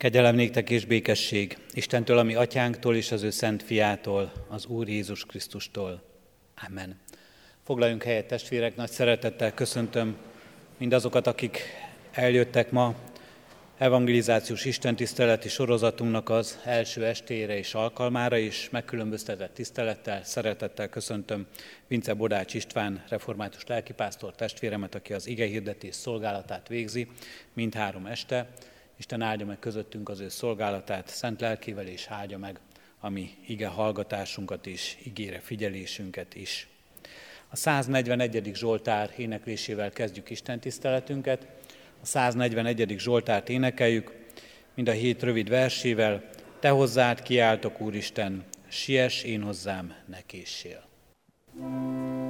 Kegyelem néktek és békesség Istentől, ami atyánktól és az ő szent fiától, az Úr Jézus Krisztustól. Amen. Foglaljunk helyet, testvérek, nagy szeretettel köszöntöm mindazokat, akik eljöttek ma evangelizációs istentiszteleti sorozatunknak az első estére és alkalmára is megkülönböztetett tisztelettel, szeretettel köszöntöm Vince Bodács István, református lelkipásztor testvéremet, aki az ige hirdetés szolgálatát végzi mindhárom este. Isten áldja meg közöttünk az ő szolgálatát, szent lelkével és áldja meg a mi ige hallgatásunkat is, igére figyelésünket is. A 141. Zsoltár éneklésével kezdjük Isten tiszteletünket. A 141. Zsoltárt énekeljük, mind a hét rövid versével. Te hozzád kiáltok, Úristen, siess én hozzám, ne késsél. thank you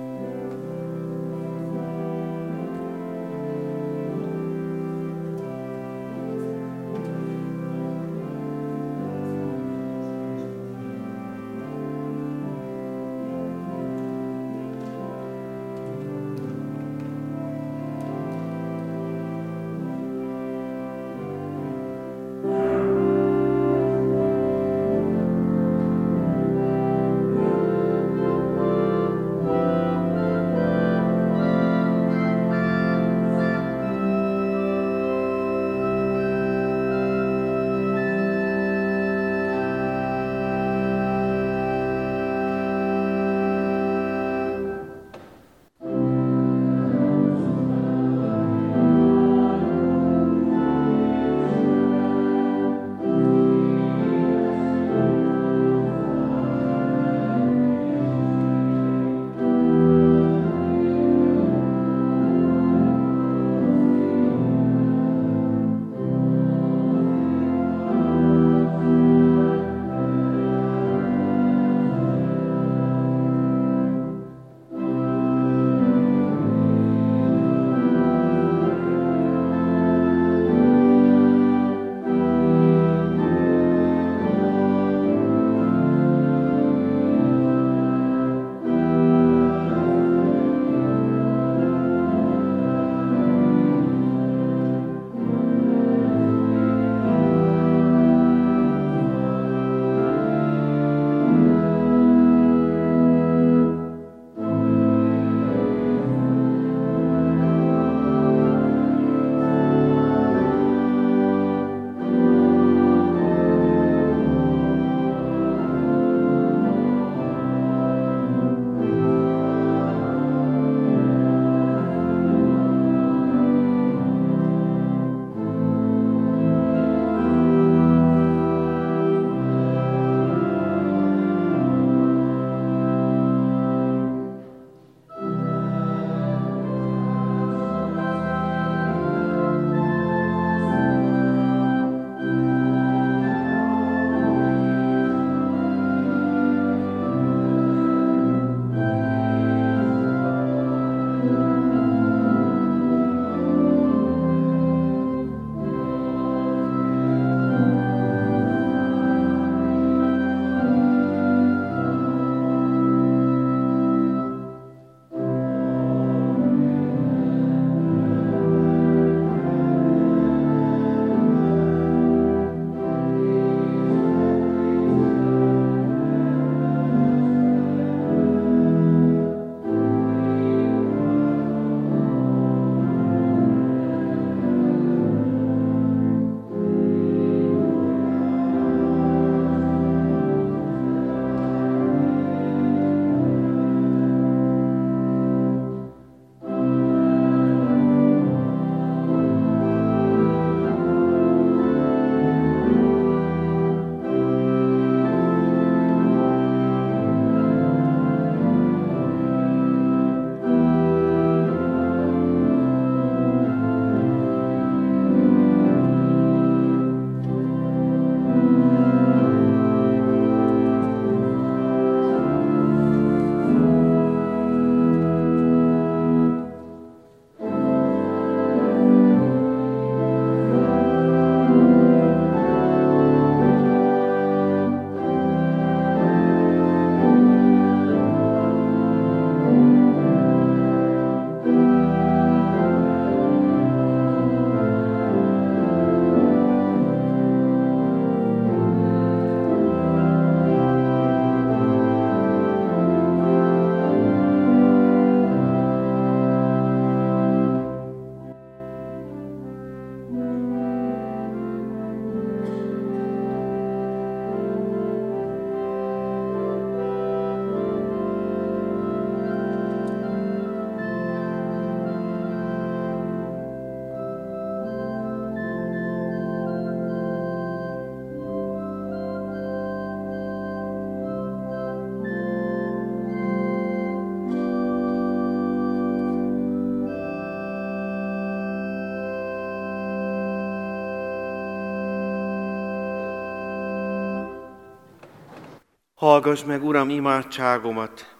Hallgass meg, Uram, imádságomat,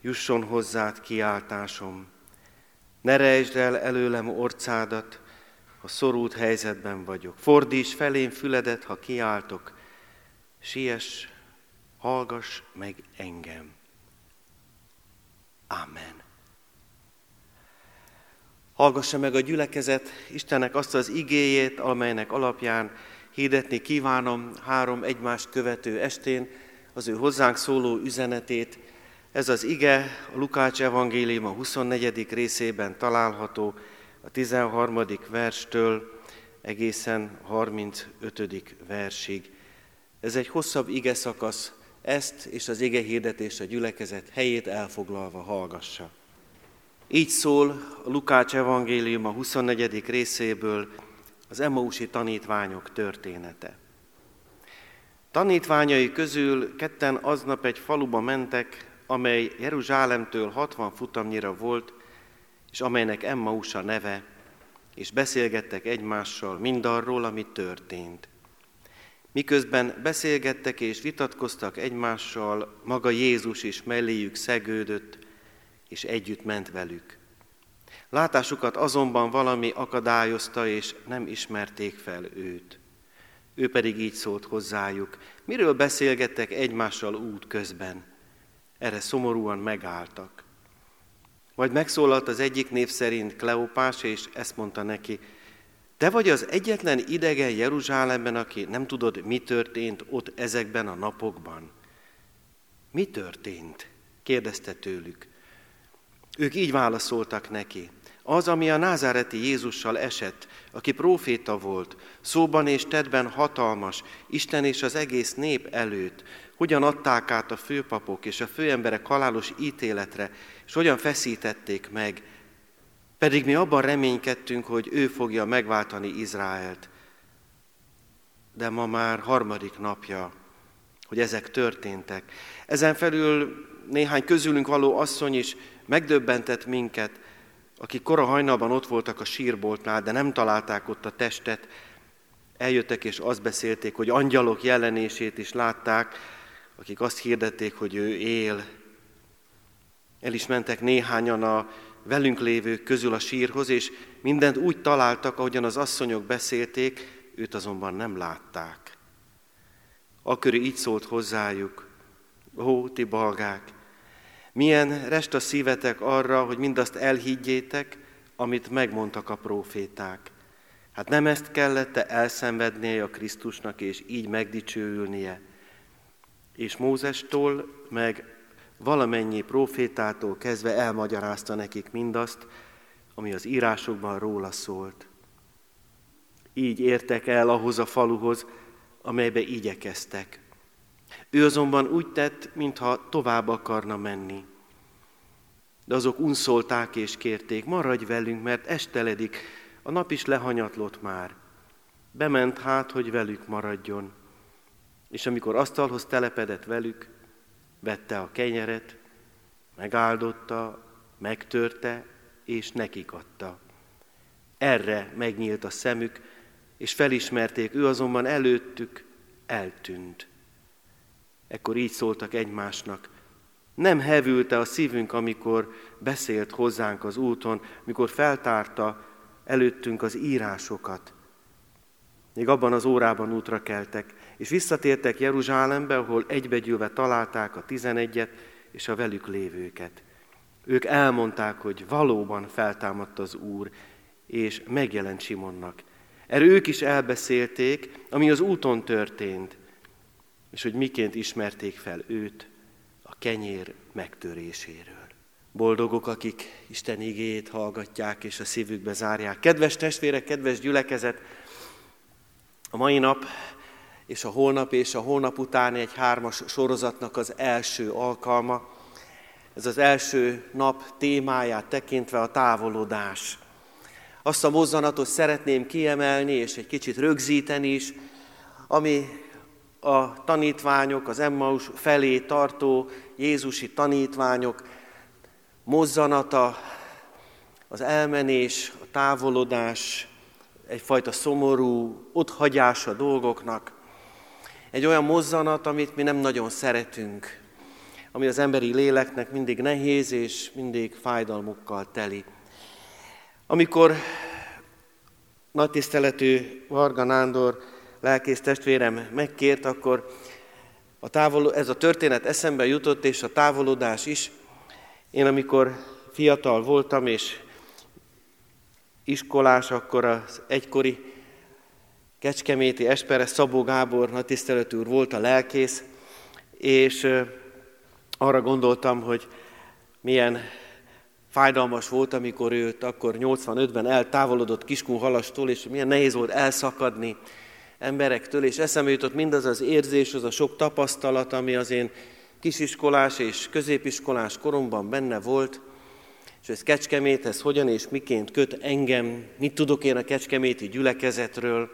jusson hozzád kiáltásom. Ne rejtsd el előlem orcádat, ha szorult helyzetben vagyok. Fordíts felém füledet, ha kiáltok. Siess, hallgass meg engem. Amen. Hallgassa meg a gyülekezet Istennek azt az igéjét, amelynek alapján hirdetni kívánom három egymást követő estén az ő hozzánk szóló üzenetét. Ez az ige a Lukács evangélium a 24. részében található, a 13. verstől egészen 35. versig. Ez egy hosszabb ige szakasz, ezt és az ige hirdetés a gyülekezet helyét elfoglalva hallgassa. Így szól a Lukács evangélium a 24. részéből az Emmausi tanítványok története. Tanítványai közül ketten aznap egy faluba mentek, amely Jeruzsálemtől 60 futamnyira volt, és amelynek Emmausa neve, és beszélgettek egymással mindarról, ami történt. Miközben beszélgettek és vitatkoztak egymással, maga Jézus is melléjük szegődött, és együtt ment velük. Látásukat azonban valami akadályozta, és nem ismerték fel őt. Ő pedig így szólt hozzájuk, miről beszélgettek egymással út közben. Erre szomorúan megálltak. Majd megszólalt az egyik név szerint Kleopás, és ezt mondta neki, te vagy az egyetlen idegen Jeruzsálemben, aki nem tudod, mi történt ott ezekben a napokban. Mi történt? kérdezte tőlük. Ők így válaszoltak neki. Az, ami a názáreti Jézussal esett, aki próféta volt, szóban és tedben hatalmas, Isten és az egész nép előtt, hogyan adták át a főpapok és a főemberek halálos ítéletre, és hogyan feszítették meg, pedig mi abban reménykedtünk, hogy ő fogja megváltani Izraelt. De ma már harmadik napja, hogy ezek történtek. Ezen felül néhány közülünk való asszony is megdöbbentett minket, akik kora hajnalban ott voltak a sírboltnál, de nem találták ott a testet, eljöttek és azt beszélték, hogy angyalok jelenését is látták, akik azt hirdették, hogy ő él. El is mentek néhányan a velünk lévők közül a sírhoz, és mindent úgy találtak, ahogyan az asszonyok beszélték, őt azonban nem látták. Akkor így szólt hozzájuk, ó, ti balgák, milyen rest a szívetek arra, hogy mindazt elhiggyétek, amit megmondtak a proféták. Hát nem ezt kellett elszenvednie a Krisztusnak, és így megdicsőülnie. És Mózestól, meg valamennyi profétától kezdve elmagyarázta nekik mindazt, ami az írásokban róla szólt. Így értek el ahhoz a faluhoz, amelybe igyekeztek. Ő azonban úgy tett, mintha tovább akarna menni. De azok unszolták és kérték, maradj velünk, mert esteledik, a nap is lehanyatlott már. Bement hát, hogy velük maradjon. És amikor asztalhoz telepedett velük, vette a kenyeret, megáldotta, megtörte, és nekik adta. Erre megnyílt a szemük, és felismerték, ő azonban előttük eltűnt. Ekkor így szóltak egymásnak. Nem hevülte a szívünk, amikor beszélt hozzánk az úton, mikor feltárta előttünk az írásokat. Még abban az órában útra keltek, és visszatértek Jeruzsálembe, ahol egybegyűlve találták a tizenegyet és a velük lévőket. Ők elmondták, hogy valóban feltámadt az Úr, és megjelent Simonnak. Erről ők is elbeszélték, ami az úton történt, és hogy miként ismerték fel őt a kenyér megtöréséről. Boldogok, akik Isten igéjét hallgatják és a szívükbe zárják. Kedves testvérek, kedves gyülekezet, a mai nap és a holnap és a holnap utáni egy hármas sorozatnak az első alkalma. Ez az első nap témáját tekintve a távolodás. Azt a mozzanatot szeretném kiemelni és egy kicsit rögzíteni is, ami a tanítványok, az Emmaus felé tartó Jézusi tanítványok mozzanata, az elmenés, a távolodás, egyfajta szomorú otthagyása dolgoknak. egy olyan mozzanat, amit mi nem nagyon szeretünk, ami az emberi léleknek mindig nehéz és mindig fájdalmukkal teli. Amikor nagy tiszteletű Varga Nándor lelkész testvérem megkért, akkor a távol, ez a történet eszembe jutott, és a távolodás is. Én amikor fiatal voltam, és iskolás, akkor az egykori Kecskeméti Espere Szabó Gábor nagy tiszteletű úr volt a lelkész, és arra gondoltam, hogy milyen fájdalmas volt, amikor őt akkor 85-ben eltávolodott Kiskunhalastól, és milyen nehéz volt elszakadni emberektől, és eszembe jutott mindaz az érzés, az a sok tapasztalat, ami az én kisiskolás és középiskolás koromban benne volt, és ez Kecskeméthez hogyan és miként köt engem, mit tudok én a Kecskeméti gyülekezetről,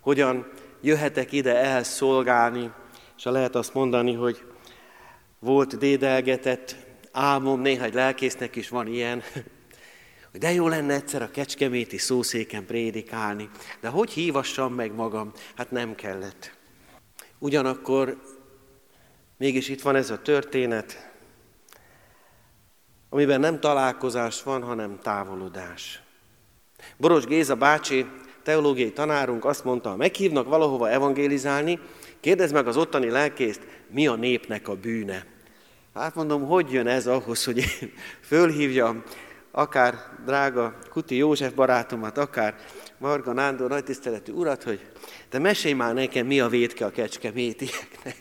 hogyan jöhetek ide elszolgálni, és lehet azt mondani, hogy volt dédelgetett álmom, néha egy lelkésznek is van ilyen, hogy de jó lenne egyszer a kecskeméti szószéken prédikálni, de hogy hívassam meg magam? Hát nem kellett. Ugyanakkor mégis itt van ez a történet, amiben nem találkozás van, hanem távolodás. Boros Géza bácsi, teológiai tanárunk azt mondta, meghívnak valahova evangélizálni, kérdezd meg az ottani lelkészt, mi a népnek a bűne. Hát mondom, hogy jön ez ahhoz, hogy én fölhívjam akár drága Kuti József barátomat, akár Marga Nándor nagy tiszteletű urat, hogy de mesélj már nekem, mi a védke a kecskemétieknek.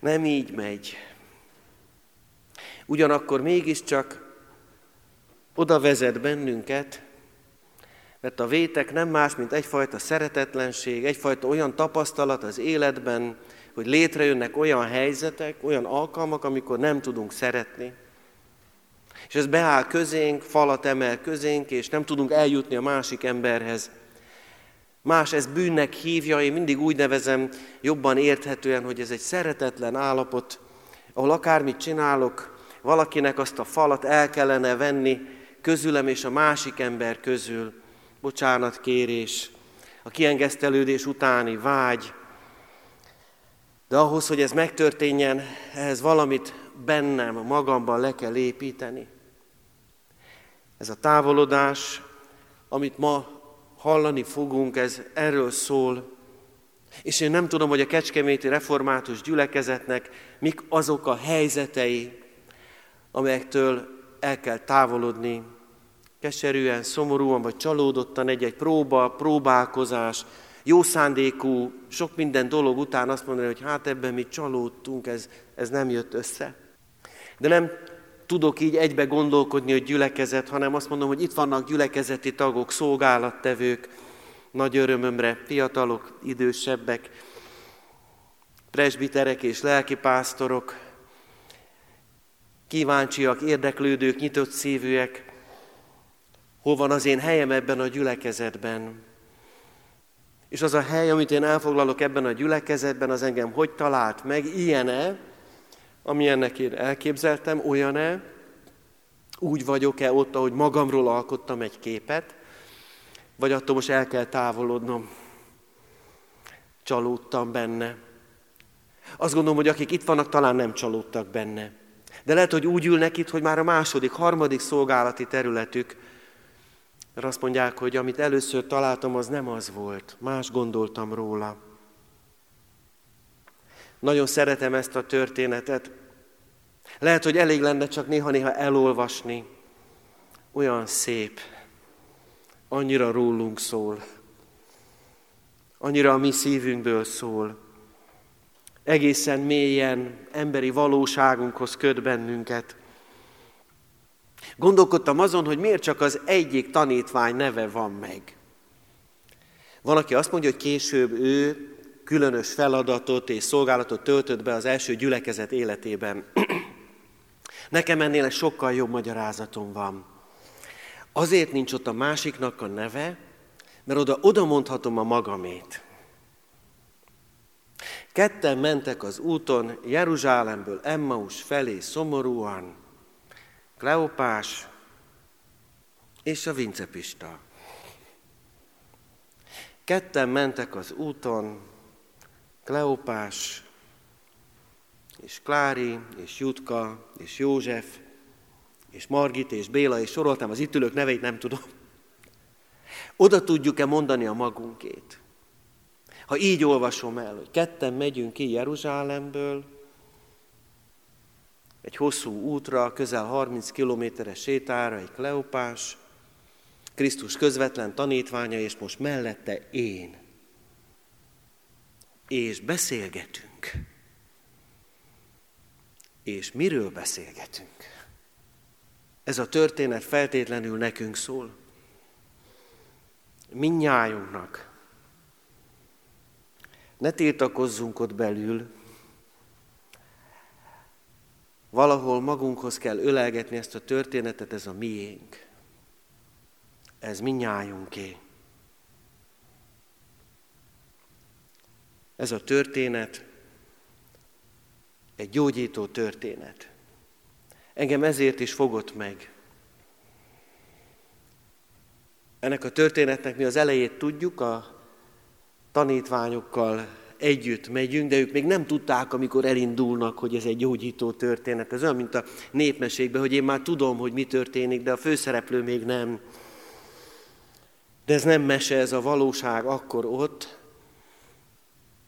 Nem így megy. Ugyanakkor mégiscsak oda vezet bennünket, mert a vétek nem más, mint egyfajta szeretetlenség, egyfajta olyan tapasztalat az életben, hogy létrejönnek olyan helyzetek, olyan alkalmak, amikor nem tudunk szeretni. És ez beáll közénk, falat emel közénk, és nem tudunk eljutni a másik emberhez. Más ez bűnnek hívja, én mindig úgy nevezem jobban érthetően, hogy ez egy szeretetlen állapot, ahol akármit csinálok, valakinek azt a falat el kellene venni közülem és a másik ember közül. Bocsánatkérés, a kiengesztelődés utáni vágy, de ahhoz, hogy ez megtörténjen, ehhez valamit bennem, magamban le kell építeni. Ez a távolodás, amit ma hallani fogunk, ez erről szól. És én nem tudom, hogy a Kecskeméti Református gyülekezetnek mik azok a helyzetei, amelyektől el kell távolodni. Keserűen, szomorúan vagy csalódottan egy-egy próba, próbálkozás, jó szándékú, sok minden dolog után azt mondani, hogy hát ebben mi csalódtunk, ez, ez nem jött össze. De nem tudok így egybe gondolkodni, hogy gyülekezet, hanem azt mondom, hogy itt vannak gyülekezeti tagok, szolgálattevők, nagy örömömre, fiatalok, idősebbek, presbiterek és lelkipásztorok, kíváncsiak, érdeklődők, nyitott szívűek, hol van az én helyem ebben a gyülekezetben. És az a hely, amit én elfoglalok ebben a gyülekezetben, az engem hogy talált meg, ilyen-e, ami ennek én elképzeltem, olyan-e, úgy vagyok-e ott, ahogy magamról alkottam egy képet, vagy attól most el kell távolodnom. Csalódtam benne. Azt gondolom, hogy akik itt vannak, talán nem csalódtak benne. De lehet, hogy úgy ülnek itt, hogy már a második, harmadik szolgálati területük, mert azt mondják, hogy amit először találtam, az nem az volt. Más gondoltam róla. Nagyon szeretem ezt a történetet. Lehet, hogy elég lenne csak néha-néha elolvasni. Olyan szép. Annyira rólunk szól. Annyira a mi szívünkből szól. Egészen mélyen emberi valóságunkhoz köt bennünket. Gondolkodtam azon, hogy miért csak az egyik tanítvány neve van meg. Van, aki azt mondja, hogy később ő különös feladatot és szolgálatot töltött be az első gyülekezet életében. Nekem ennél egy sokkal jobb magyarázatom van. Azért nincs ott a másiknak a neve, mert oda, oda mondhatom a magamét. Ketten mentek az úton Jeruzsálemből Emmaus felé szomorúan, Kleopás és a Vincepista. Ketten mentek az úton, Kleopás, és Klári, és Jutka, és József, és Margit, és Béla, és soroltam az itt ülők neveit, nem tudom. Oda tudjuk-e mondani a magunkét? Ha így olvasom el, hogy ketten megyünk ki Jeruzsálemből, egy hosszú útra, közel 30 kilométeres sétára, egy Kleopás, Krisztus közvetlen tanítványa, és most mellette én. És beszélgetünk. És miről beszélgetünk? Ez a történet feltétlenül nekünk szól. Minnyájunknak. Ne tiltakozzunk ott belül. Valahol magunkhoz kell ölelgetni ezt a történetet, ez a miénk. Ez minnyájunké. Ez a történet egy gyógyító történet. Engem ezért is fogott meg. Ennek a történetnek mi az elejét tudjuk, a tanítványokkal együtt megyünk, de ők még nem tudták, amikor elindulnak, hogy ez egy gyógyító történet. Ez olyan, mint a népmeségben, hogy én már tudom, hogy mi történik, de a főszereplő még nem. De ez nem mese, ez a valóság akkor ott,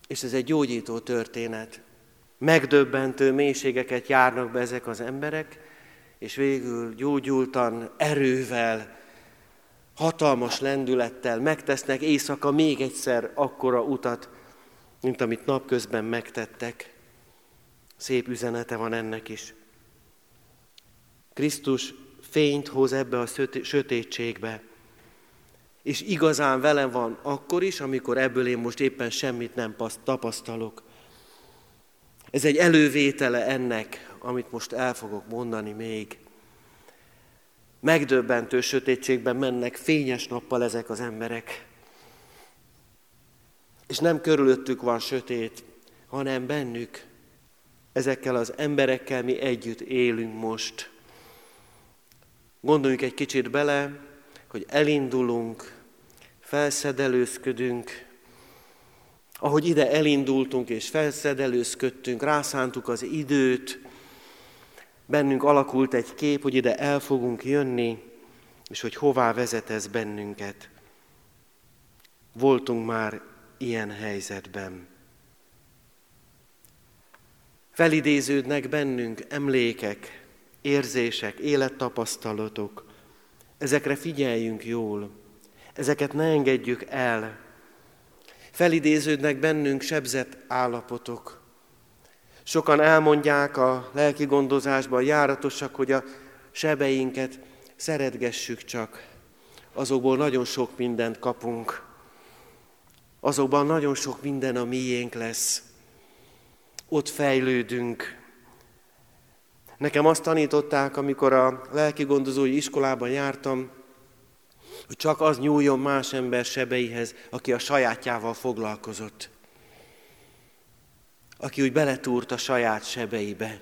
és ez egy gyógyító történet. Megdöbbentő mélységeket járnak be ezek az emberek, és végül gyógyultan, erővel, hatalmas lendülettel megtesznek éjszaka még egyszer akkora utat, mint amit napközben megtettek. Szép üzenete van ennek is. Krisztus fényt hoz ebbe a sötétségbe, és igazán velem van akkor is, amikor ebből én most éppen semmit nem tapasztalok. Ez egy elővétele ennek, amit most el fogok mondani még. Megdöbbentő sötétségben mennek fényes nappal ezek az emberek. És nem körülöttük van sötét, hanem bennük. Ezekkel az emberekkel mi együtt élünk most. Gondoljunk egy kicsit bele, hogy elindulunk, felszedelőzködünk, ahogy ide elindultunk és felszedelőzködtünk, rászántuk az időt, bennünk alakult egy kép, hogy ide el fogunk jönni, és hogy hová vezet ez bennünket. Voltunk már ilyen helyzetben. Felidéződnek bennünk emlékek, érzések, élettapasztalatok. Ezekre figyeljünk jól, ezeket ne engedjük el, felidéződnek bennünk sebzett állapotok. Sokan elmondják a lelki gondozásban járatosak, hogy a sebeinket szeretgessük csak. Azokból nagyon sok mindent kapunk. Azokban nagyon sok minden a miénk lesz. Ott fejlődünk. Nekem azt tanították, amikor a lelki gondozói iskolában jártam, hogy csak az nyúljon más ember sebeihez, aki a sajátjával foglalkozott. Aki úgy beletúrt a saját sebeibe.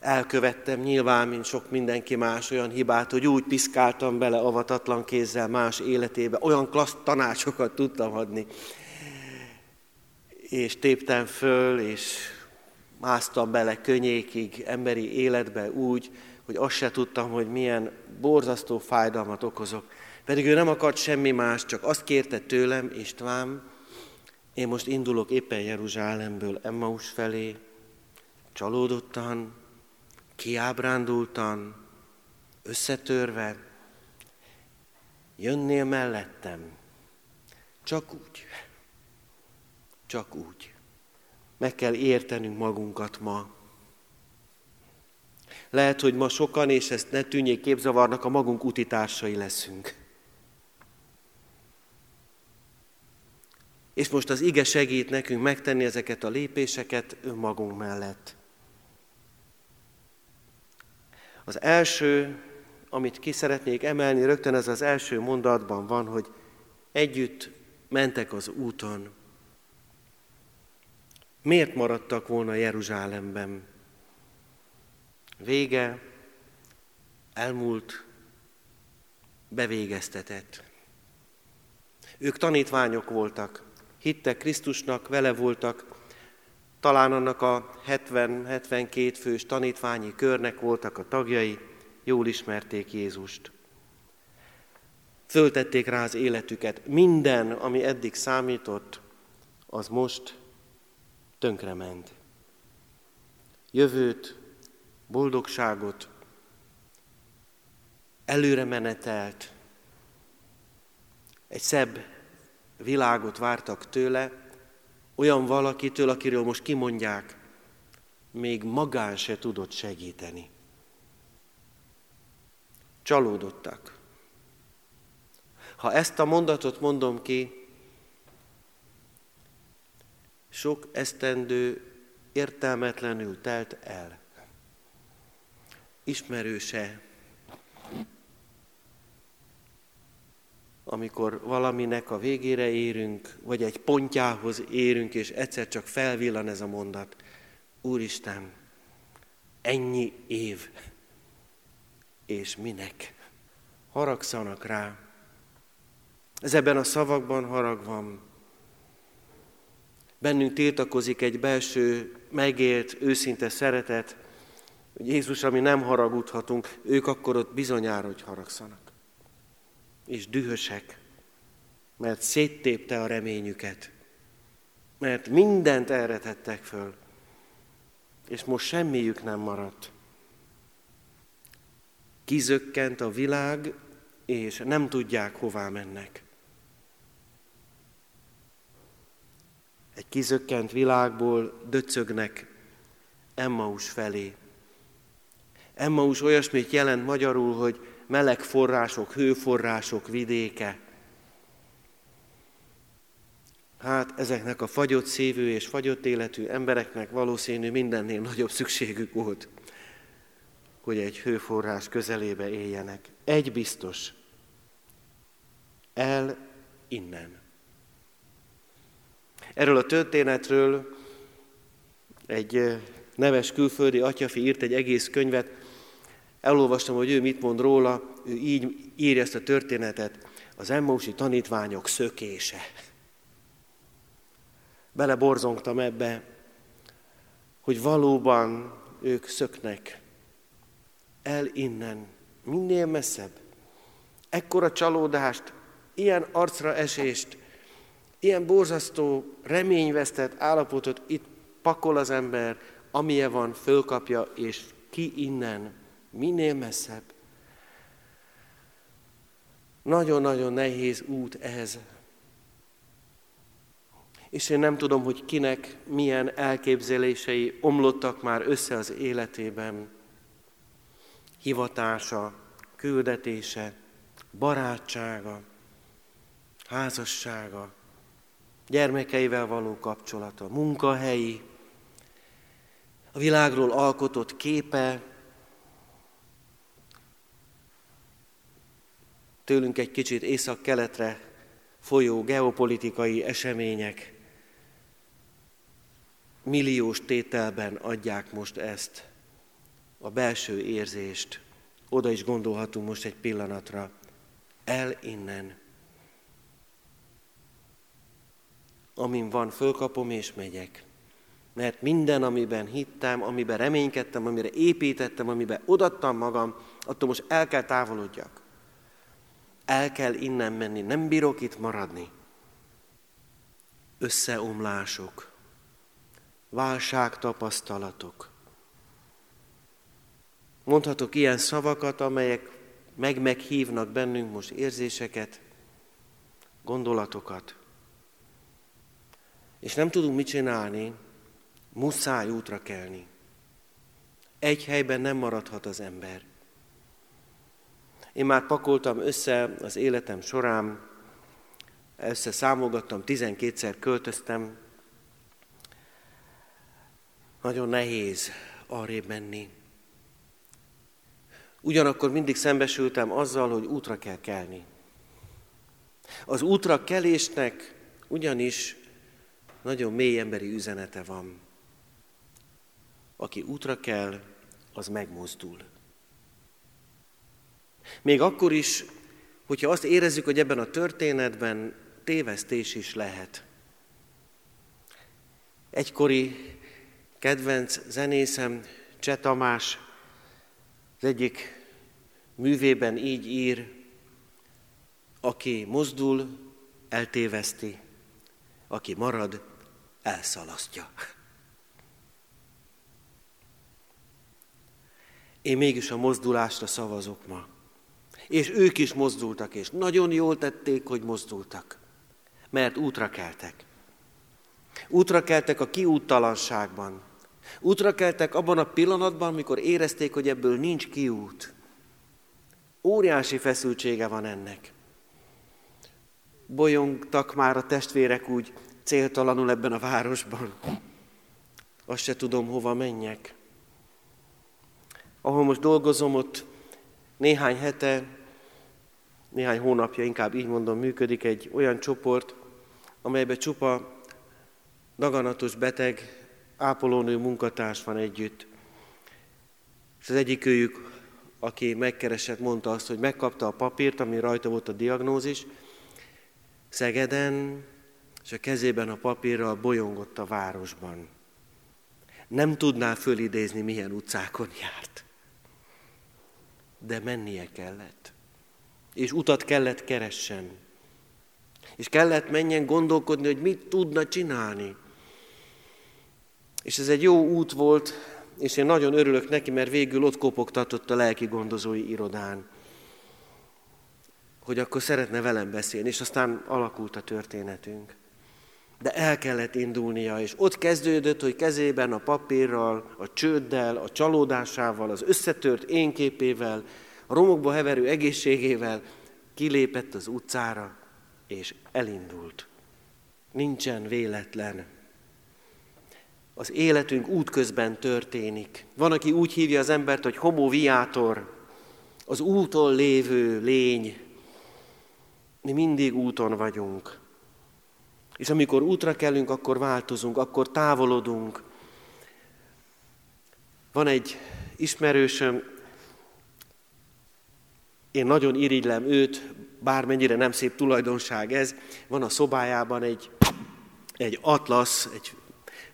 Elkövettem nyilván, mint sok mindenki más olyan hibát, hogy úgy piszkáltam bele avatatlan kézzel más életébe, olyan klassz tanácsokat tudtam adni, és téptem föl, és másztam bele könnyékig emberi életbe úgy, hogy azt se tudtam, hogy milyen borzasztó fájdalmat okozok. Pedig ő nem akart semmi más, csak azt kérte tőlem, István, én most indulok éppen Jeruzsálemből Emmaus felé, csalódottan, kiábrándultan, összetörve, jönnél mellettem, csak úgy, csak úgy. Meg kell értenünk magunkat ma, lehet, hogy ma sokan, és ezt ne tűnjék képzavarnak, a magunk utitársai leszünk. És most az ige segít nekünk megtenni ezeket a lépéseket önmagunk mellett. Az első, amit ki szeretnék emelni, rögtön ez az első mondatban van, hogy együtt mentek az úton. Miért maradtak volna Jeruzsálemben? Vége, elmúlt, bevégeztetett. Ők tanítványok voltak, hittek Krisztusnak, vele voltak, talán annak a 70-72 fős tanítványi körnek voltak a tagjai, jól ismerték Jézust. Föltették rá az életüket. Minden, ami eddig számított, az most tönkrement. Jövőt, boldogságot, előre menetelt, egy szebb világot vártak tőle, olyan valakitől, akiről most kimondják, még magán se tudott segíteni. Csalódottak. Ha ezt a mondatot mondom ki, sok esztendő értelmetlenül telt el. Ismerőse, amikor valaminek a végére érünk, vagy egy pontjához érünk, és egyszer csak felvillan ez a mondat. Úristen, ennyi év, és minek? Haragszanak rá. Ez ebben a szavakban harag van. Bennünk tiltakozik egy belső, megélt, őszinte szeretet, hogy Jézus, ami nem haragudhatunk, ők akkor ott bizonyára, hogy haragszanak és dühösek, mert széttépte a reményüket, mert mindent erre tettek föl, és most semmiük nem maradt. Kizökkent a világ, és nem tudják, hová mennek. Egy kizökkent világból döcögnek Emmaus felé. Emmaus olyasmit jelent magyarul, hogy meleg források, hőforrások vidéke. Hát ezeknek a fagyott szívű és fagyott életű embereknek valószínű mindennél nagyobb szükségük volt, hogy egy hőforrás közelébe éljenek. Egy biztos, el innen. Erről a történetről egy neves külföldi atyafi írt egy egész könyvet, Elolvastam, hogy ő mit mond róla, ő így írja ezt a történetet, az Emmausi tanítványok szökése. Beleborzongtam ebbe, hogy valóban ők szöknek el innen, minél messzebb. Ekkora csalódást, ilyen arcra esést, ilyen borzasztó, reményvesztett állapotot itt pakol az ember, amilyen van, fölkapja, és ki innen minél messzebb. Nagyon-nagyon nehéz út ez. És én nem tudom, hogy kinek milyen elképzelései omlottak már össze az életében. Hivatása, küldetése, barátsága, házassága, gyermekeivel való kapcsolata, munkahelyi, a világról alkotott képe, tőlünk egy kicsit észak-keletre folyó geopolitikai események milliós tételben adják most ezt, a belső érzést. Oda is gondolhatunk most egy pillanatra. El innen. Amin van, fölkapom és megyek. Mert minden, amiben hittem, amiben reménykedtem, amire építettem, amiben odattam magam, attól most el kell távolodjak el kell innen menni, nem bírok itt maradni. Összeomlások, válságtapasztalatok. Mondhatok ilyen szavakat, amelyek meg-meghívnak bennünk most érzéseket, gondolatokat. És nem tudunk mit csinálni, muszáj útra kelni. Egy helyben nem maradhat az ember. Én már pakoltam össze az életem során, számolgattam, 12-szer költöztem. Nagyon nehéz arrébb menni. Ugyanakkor mindig szembesültem azzal, hogy útra kell kelni. Az útra kelésnek ugyanis nagyon mély emberi üzenete van. Aki útra kell, az megmozdul. Még akkor is, hogyha azt érezzük, hogy ebben a történetben tévesztés is lehet. Egykori kedvenc zenészem Cseh Tamás az egyik művében így ír, aki mozdul, eltéveszti, aki marad, elszalasztja. Én mégis a mozdulásra szavazok ma. És ők is mozdultak, és nagyon jól tették, hogy mozdultak, mert útra keltek. Útra keltek a kiúttalanságban. Útra keltek abban a pillanatban, amikor érezték, hogy ebből nincs kiút. Óriási feszültsége van ennek. Bolyongtak már a testvérek úgy céltalanul ebben a városban. Azt se tudom, hova menjek. Ahol most dolgozom, ott néhány hete, néhány hónapja, inkább így mondom, működik egy olyan csoport, amelyben csupa daganatos beteg, ápolónő munkatárs van együtt. És az egyik őjük, aki megkeresett, mondta azt, hogy megkapta a papírt, ami rajta volt a diagnózis, Szegeden, és a kezében a papírral bolyongott a városban. Nem tudná fölidézni, milyen utcákon járt. De mennie kellett. És utat kellett keressen. És kellett menjen gondolkodni, hogy mit tudna csinálni. És ez egy jó út volt, és én nagyon örülök neki, mert végül ott kopogtatott a lelki gondozói irodán, hogy akkor szeretne velem beszélni, és aztán alakult a történetünk. De el kellett indulnia, és ott kezdődött, hogy kezében a papírral, a csőddel, a csalódásával, az összetört énképével, romokba heverő egészségével kilépett az utcára, és elindult. Nincsen véletlen az életünk útközben történik. Van, aki úgy hívja az embert, hogy homo viator, az úton lévő lény. Mi mindig úton vagyunk. És amikor útra kellünk, akkor változunk, akkor távolodunk. Van egy ismerősöm, én nagyon irigylem őt, bármennyire nem szép tulajdonság ez, van a szobájában egy, egy atlasz, egy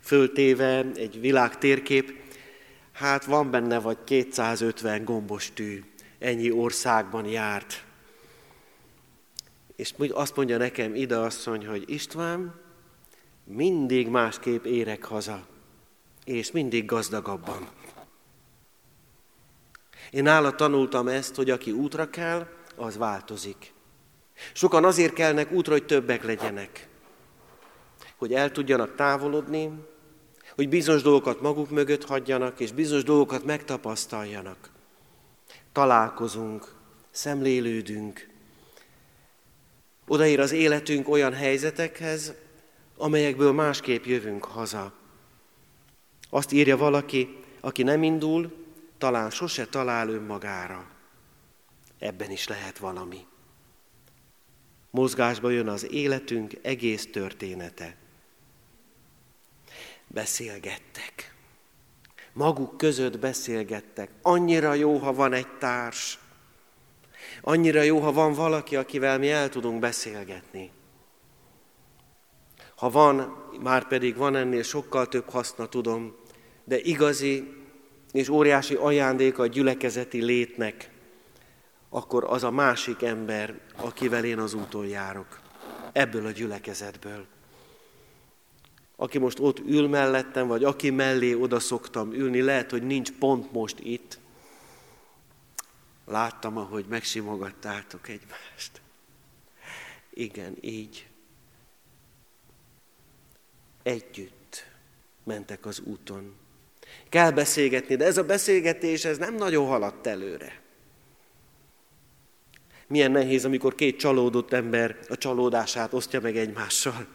föltéve egy világ térkép, hát van benne vagy 250 gombos tű, ennyi országban járt. És azt mondja nekem ide asszony, hogy István, mindig másképp érek haza, és mindig gazdagabban. Én nála tanultam ezt, hogy aki útra kell, az változik. Sokan azért kelnek útra, hogy többek legyenek. Hogy el tudjanak távolodni, hogy bizonyos dolgokat maguk mögött hagyjanak, és bizonyos dolgokat megtapasztaljanak. Találkozunk, szemlélődünk. Odaér az életünk olyan helyzetekhez, amelyekből másképp jövünk haza. Azt írja valaki, aki nem indul, talán sose talál önmagára. Ebben is lehet valami. Mozgásba jön az életünk egész története beszélgettek. Maguk között beszélgettek. Annyira jó, ha van egy társ. Annyira jó, ha van valaki, akivel mi el tudunk beszélgetni. Ha van, már pedig van ennél sokkal több haszna, tudom, de igazi és óriási ajándéka a gyülekezeti létnek, akkor az a másik ember, akivel én az úton járok. Ebből a gyülekezetből aki most ott ül mellettem, vagy aki mellé oda szoktam ülni, lehet, hogy nincs pont most itt. Láttam, ahogy megsimogattátok egymást. Igen, így. Együtt mentek az úton. Kell beszélgetni, de ez a beszélgetés ez nem nagyon haladt előre. Milyen nehéz, amikor két csalódott ember a csalódását osztja meg egymással.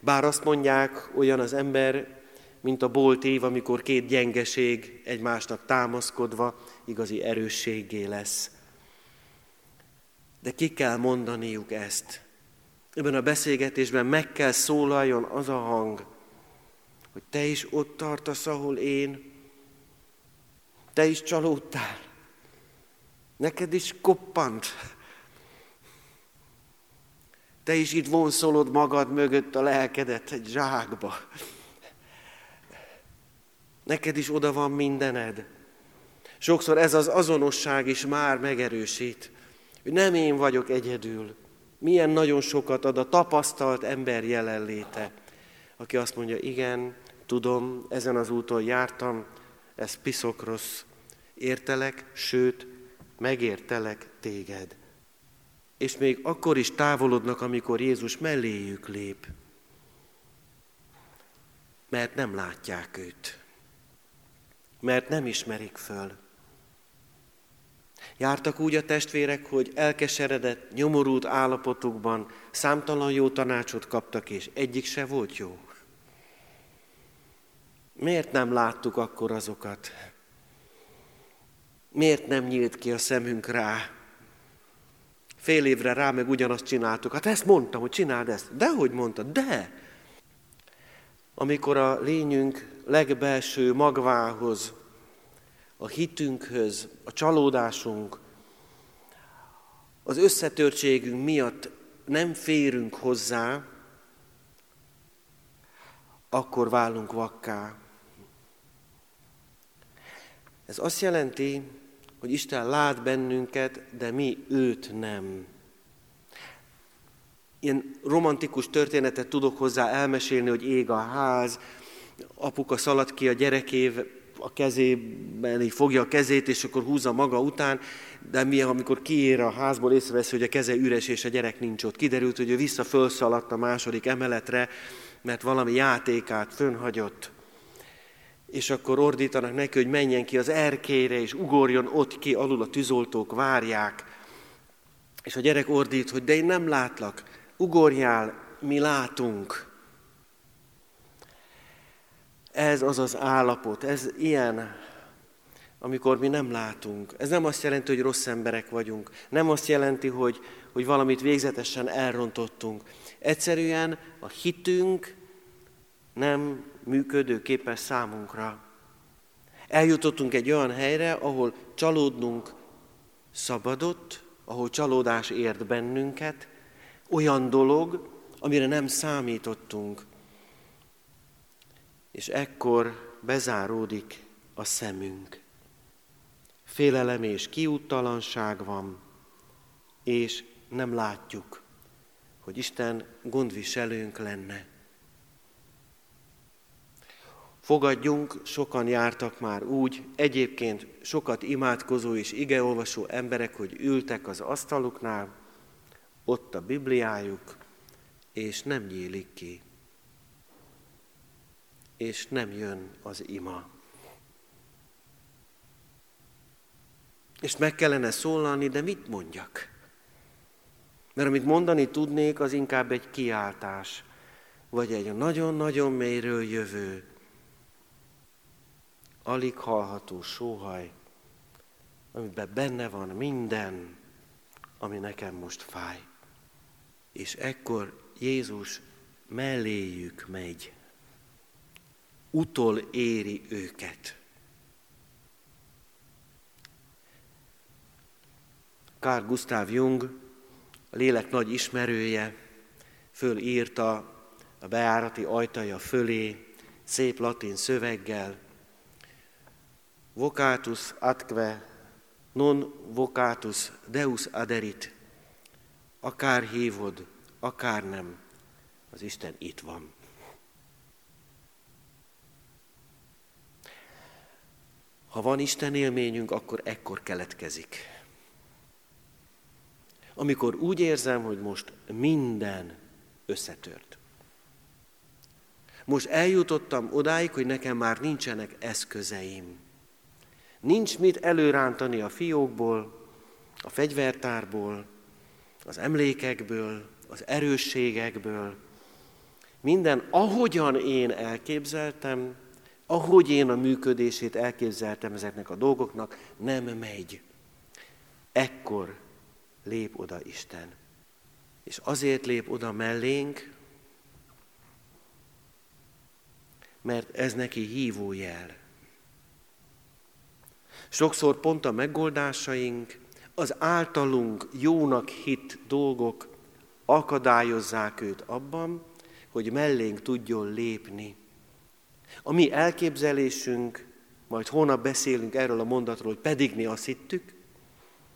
Bár azt mondják, olyan az ember, mint a bolt év, amikor két gyengeség egymásnak támaszkodva igazi erősségé lesz. De ki kell mondaniuk ezt. Ebben a beszélgetésben meg kell szólaljon az a hang, hogy te is ott tartasz, ahol én. Te is csalódtál. Neked is koppant te is itt vonszolod magad mögött a lelkedet egy zsákba. Neked is oda van mindened. Sokszor ez az azonosság is már megerősít, hogy nem én vagyok egyedül. Milyen nagyon sokat ad a tapasztalt ember jelenléte, aki azt mondja, igen, tudom, ezen az úton jártam, ez piszok rossz, értelek, sőt, megértelek téged. És még akkor is távolodnak, amikor Jézus melléjük lép, mert nem látják őt, mert nem ismerik föl. Jártak úgy a testvérek, hogy elkeseredett, nyomorult állapotukban számtalan jó tanácsot kaptak, és egyik se volt jó. Miért nem láttuk akkor azokat? Miért nem nyílt ki a szemünk rá? Fél évre rá meg ugyanazt csináltuk. Hát ezt mondtam, hogy csináld ezt. De hogy mondtad? De! Amikor a lényünk legbelső magvához, a hitünkhöz, a csalódásunk, az összetörtségünk miatt nem férünk hozzá, akkor válunk vakká. Ez azt jelenti, hogy Isten lát bennünket, de mi őt nem. Ilyen romantikus történetet tudok hozzá elmesélni, hogy ég a ház, apuka szalad ki a gyerekév, a kezében, így fogja a kezét, és akkor húzza maga után, de mi, amikor kiér a házból, észrevesz, hogy a keze üres, és a gyerek nincs ott. Kiderült, hogy ő vissza fölszaladt a második emeletre, mert valami játékát fönhagyott és akkor ordítanak neki, hogy menjen ki az erkére, és ugorjon ott ki, alul a tűzoltók várják. És a gyerek ordít, hogy de én nem látlak, ugorjál, mi látunk. Ez az az állapot, ez ilyen, amikor mi nem látunk. Ez nem azt jelenti, hogy rossz emberek vagyunk. Nem azt jelenti, hogy, hogy valamit végzetesen elrontottunk. Egyszerűen a hitünk nem működőképes számunkra. Eljutottunk egy olyan helyre, ahol csalódnunk szabadott, ahol csalódás ért bennünket, olyan dolog, amire nem számítottunk. És ekkor bezáródik a szemünk. Félelem és kiúttalanság van, és nem látjuk, hogy Isten gondviselőnk lenne. Fogadjunk, sokan jártak már úgy, egyébként sokat imádkozó és igeolvasó emberek, hogy ültek az asztaluknál, ott a Bibliájuk, és nem nyílik ki. És nem jön az ima. És meg kellene szólalni, de mit mondjak? Mert amit mondani tudnék, az inkább egy kiáltás, vagy egy nagyon-nagyon mélyről jövő, alig hallható sóhaj, amiben benne van minden, ami nekem most fáj. És ekkor Jézus melléjük megy, utol éri őket. Carl Gustav Jung, a lélek nagy ismerője, fölírta a beárati ajtaja fölé, szép latin szöveggel, vocatus atque non vocatus Deus aderit. Akár hívod, akár nem, az Isten itt van. Ha van Isten élményünk, akkor ekkor keletkezik. Amikor úgy érzem, hogy most minden összetört. Most eljutottam odáig, hogy nekem már nincsenek eszközeim. Nincs mit előrántani a fiókból, a fegyvertárból, az emlékekből, az erősségekből. Minden, ahogyan én elképzeltem, ahogy én a működését elképzeltem ezeknek a dolgoknak, nem megy. Ekkor lép oda Isten. És azért lép oda mellénk, mert ez neki hívójel. Sokszor pont a megoldásaink, az általunk jónak hit dolgok akadályozzák őt abban, hogy mellénk tudjon lépni. A mi elképzelésünk, majd hónap beszélünk erről a mondatról, hogy pedig mi azt hittük,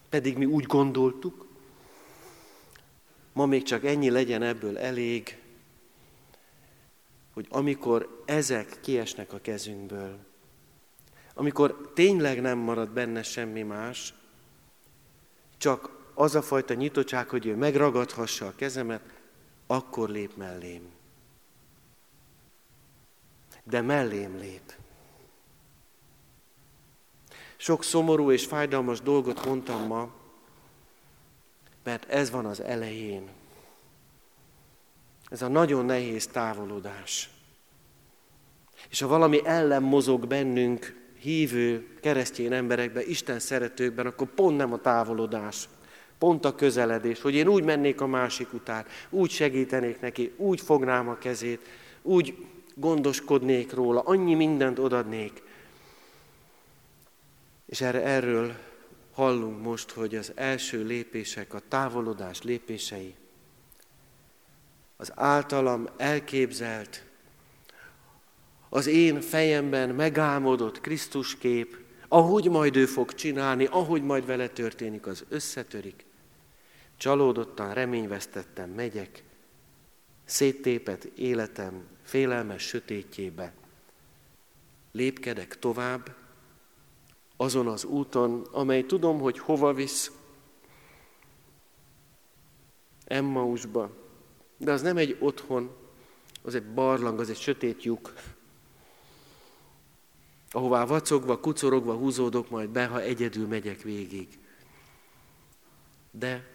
pedig mi úgy gondoltuk, ma még csak ennyi legyen ebből elég, hogy amikor ezek kiesnek a kezünkből, amikor tényleg nem marad benne semmi más, csak az a fajta nyitottság, hogy ő megragadhassa a kezemet, akkor lép mellém. De mellém lép. Sok szomorú és fájdalmas dolgot mondtam ma, mert ez van az elején. Ez a nagyon nehéz távolodás. És ha valami ellen mozog bennünk, hívő keresztény emberekben, Isten szeretőkben, akkor pont nem a távolodás, pont a közeledés, hogy én úgy mennék a másik után, úgy segítenék neki, úgy fognám a kezét, úgy gondoskodnék róla, annyi mindent odadnék. És erre, erről hallunk most, hogy az első lépések, a távolodás lépései, az általam elképzelt, az én fejemben megálmodott Krisztus kép, ahogy majd ő fog csinálni, ahogy majd vele történik, az összetörik. Csalódottan, reményvesztettem megyek, széttépet életem félelmes sötétjébe. Lépkedek tovább, azon az úton, amely tudom, hogy hova visz, Emmausba. De az nem egy otthon, az egy barlang, az egy sötét lyuk, ahová vacogva, kucorogva húzódok majd be, ha egyedül megyek végig. De,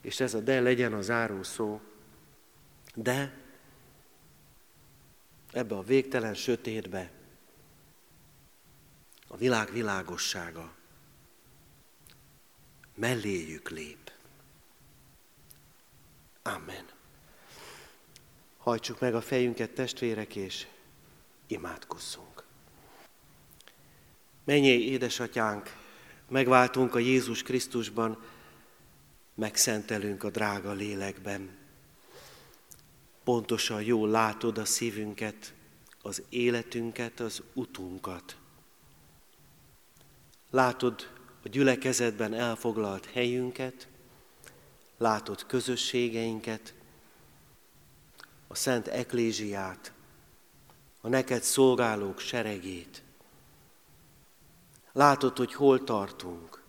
és ez a de legyen a záró szó, de ebbe a végtelen sötétbe a világ világossága melléjük lép. Amen. Hajtsuk meg a fejünket, testvérek, és imádkozzunk. Menjél, édesatyánk, megváltunk a Jézus Krisztusban, megszentelünk a drága lélekben. Pontosan jól látod a szívünket, az életünket, az utunkat. Látod a gyülekezetben elfoglalt helyünket, látod közösségeinket, a Szent Eklésiát, a neked szolgálók seregét. Látod, hogy hol tartunk.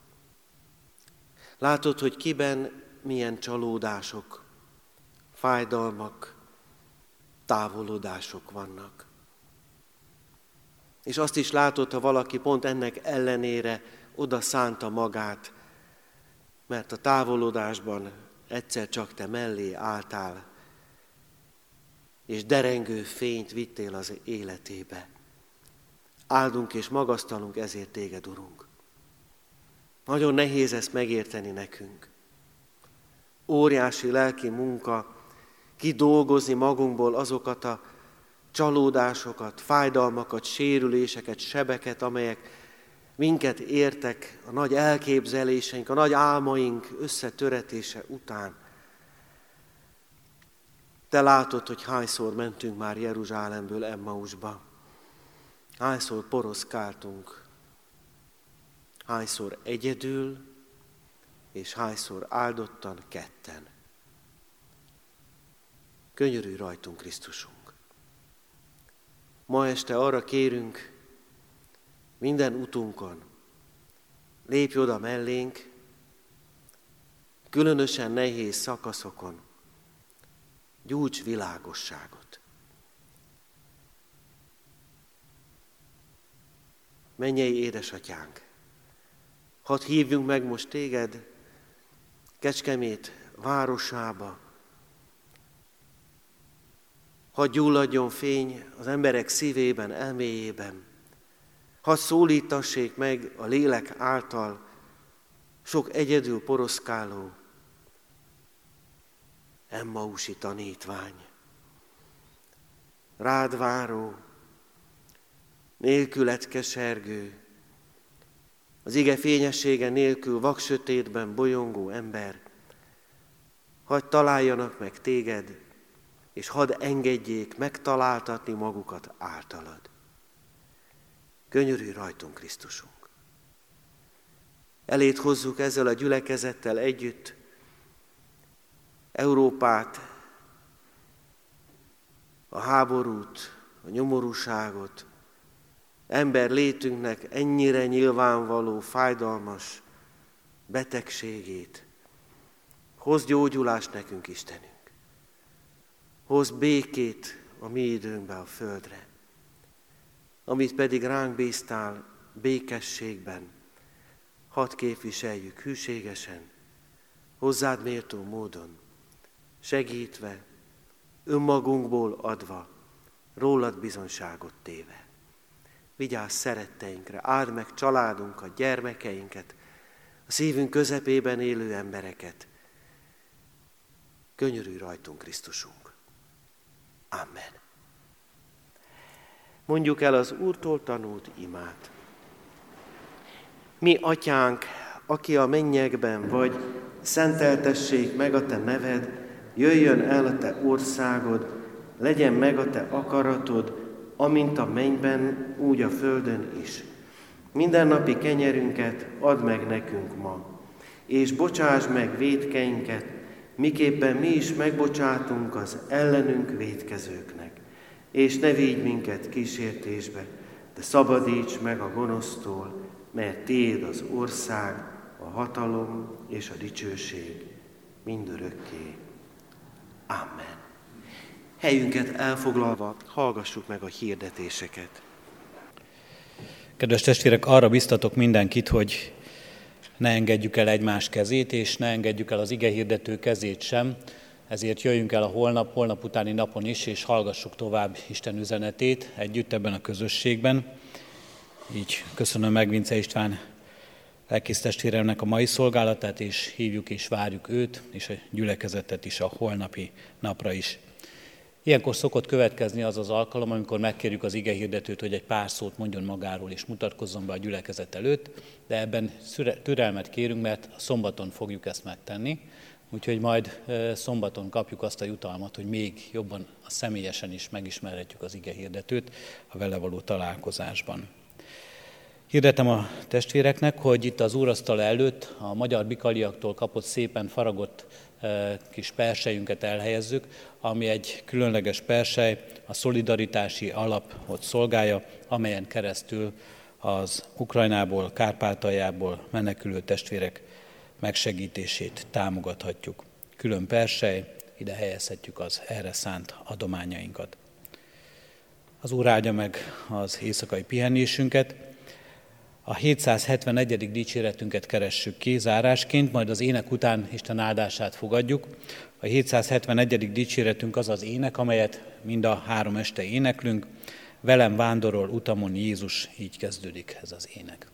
Látod, hogy kiben milyen csalódások, fájdalmak, távolodások vannak. És azt is látod, ha valaki pont ennek ellenére oda szánta magát, mert a távolodásban egyszer csak te mellé álltál, és derengő fényt vittél az életébe. Áldunk és magasztalunk ezért téged, Urunk. Nagyon nehéz ezt megérteni nekünk. Óriási lelki munka kidolgozni magunkból azokat a csalódásokat, fájdalmakat, sérüléseket, sebeket, amelyek minket értek a nagy elképzeléseink, a nagy álmaink összetöretése után. Te látod, hogy hányszor mentünk már Jeruzsálemből Emmausba. Hányszor poroszkáltunk. Hányszor egyedül, és hányszor áldottan ketten. Könyörülj rajtunk, Krisztusunk. Ma este arra kérünk minden utunkon, lépj oda mellénk, különösen nehéz szakaszokon, gyújts világosságot. Menjél, édesatyánk, hadd hívjunk meg most téged Kecskemét városába, Hadd gyulladjon fény az emberek szívében, elméjében. Hadd szólítassék meg a lélek által sok egyedül poroszkáló, Emmausi tanítvány. Rád váró, nélkület kesergő, az ige fényessége nélkül vaksötétben bolyongó ember, hadd találjanak meg téged, és hadd engedjék megtaláltatni magukat általad. Könyörülj rajtunk, Krisztusunk! Elét hozzuk ezzel a gyülekezettel együtt Európát, a háborút, a nyomorúságot, ember létünknek ennyire nyilvánvaló, fájdalmas betegségét. Hoz gyógyulást nekünk, Istenünk. Hoz békét a mi időnkbe a földre. Amit pedig ránk bíztál békességben, hadd képviseljük hűségesen, hozzád méltó módon, segítve, önmagunkból adva, rólad bizonságot téve. Vigyázz szeretteinkre, áld meg családunkat, gyermekeinket, a szívünk közepében élő embereket. Könyörülj rajtunk, Krisztusunk. Amen. Mondjuk el az Úrtól tanult imát. Mi, atyánk, aki a mennyekben vagy, szenteltessék meg a te neved, jöjjön el a te országod, legyen meg a te akaratod, amint a mennyben, úgy a földön is. Mindennapi kenyerünket add meg nekünk ma, és bocsáss meg védkeinket, miképpen mi is megbocsátunk az ellenünk védkezőknek. És ne védj minket kísértésbe, de szabadíts meg a gonosztól, mert Téd az ország, a hatalom és a dicsőség mindörökké. Amen. Helyünket elfoglalva hallgassuk meg a hirdetéseket. Kedves testvérek, arra biztatok mindenkit, hogy ne engedjük el egymás kezét, és ne engedjük el az ige hirdető kezét sem, ezért jöjjünk el a holnap, holnap utáni napon is, és hallgassuk tovább Isten üzenetét együtt ebben a közösségben. Így köszönöm meg Vince István lelkész testvéremnek a mai szolgálatát, és hívjuk és várjuk őt, és a gyülekezetet is a holnapi napra is. Ilyenkor szokott következni az az alkalom, amikor megkérjük az ige hirdetőt, hogy egy pár szót mondjon magáról és mutatkozzon be a gyülekezet előtt, de ebben türelmet kérünk, mert szombaton fogjuk ezt megtenni, úgyhogy majd szombaton kapjuk azt a jutalmat, hogy még jobban a személyesen is megismerhetjük az ige hirdetőt a vele való találkozásban. Hirdetem a testvéreknek, hogy itt az úrasztal előtt a magyar bikaliaktól kapott szépen faragott kis persejünket elhelyezzük, ami egy különleges persely, a szolidaritási alapot szolgálja, amelyen keresztül az Ukrajnából, Kárpátaljából menekülő testvérek megsegítését támogathatjuk. Külön persely, ide helyezhetjük az erre szánt adományainkat. Az Úr áldja meg az éjszakai pihenésünket, a 771. dicséretünket keressük ki zárásként, majd az ének után Isten áldását fogadjuk. A 771. dicséretünk az az ének, amelyet mind a három este éneklünk. Velem vándorol utamon Jézus, így kezdődik ez az ének.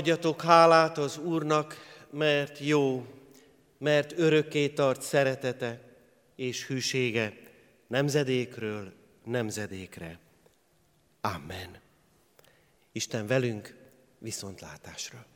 Adjatok hálát az Úrnak, mert jó, mert örökké tart szeretete és hűsége nemzedékről nemzedékre. Amen. Isten velünk, viszontlátásra!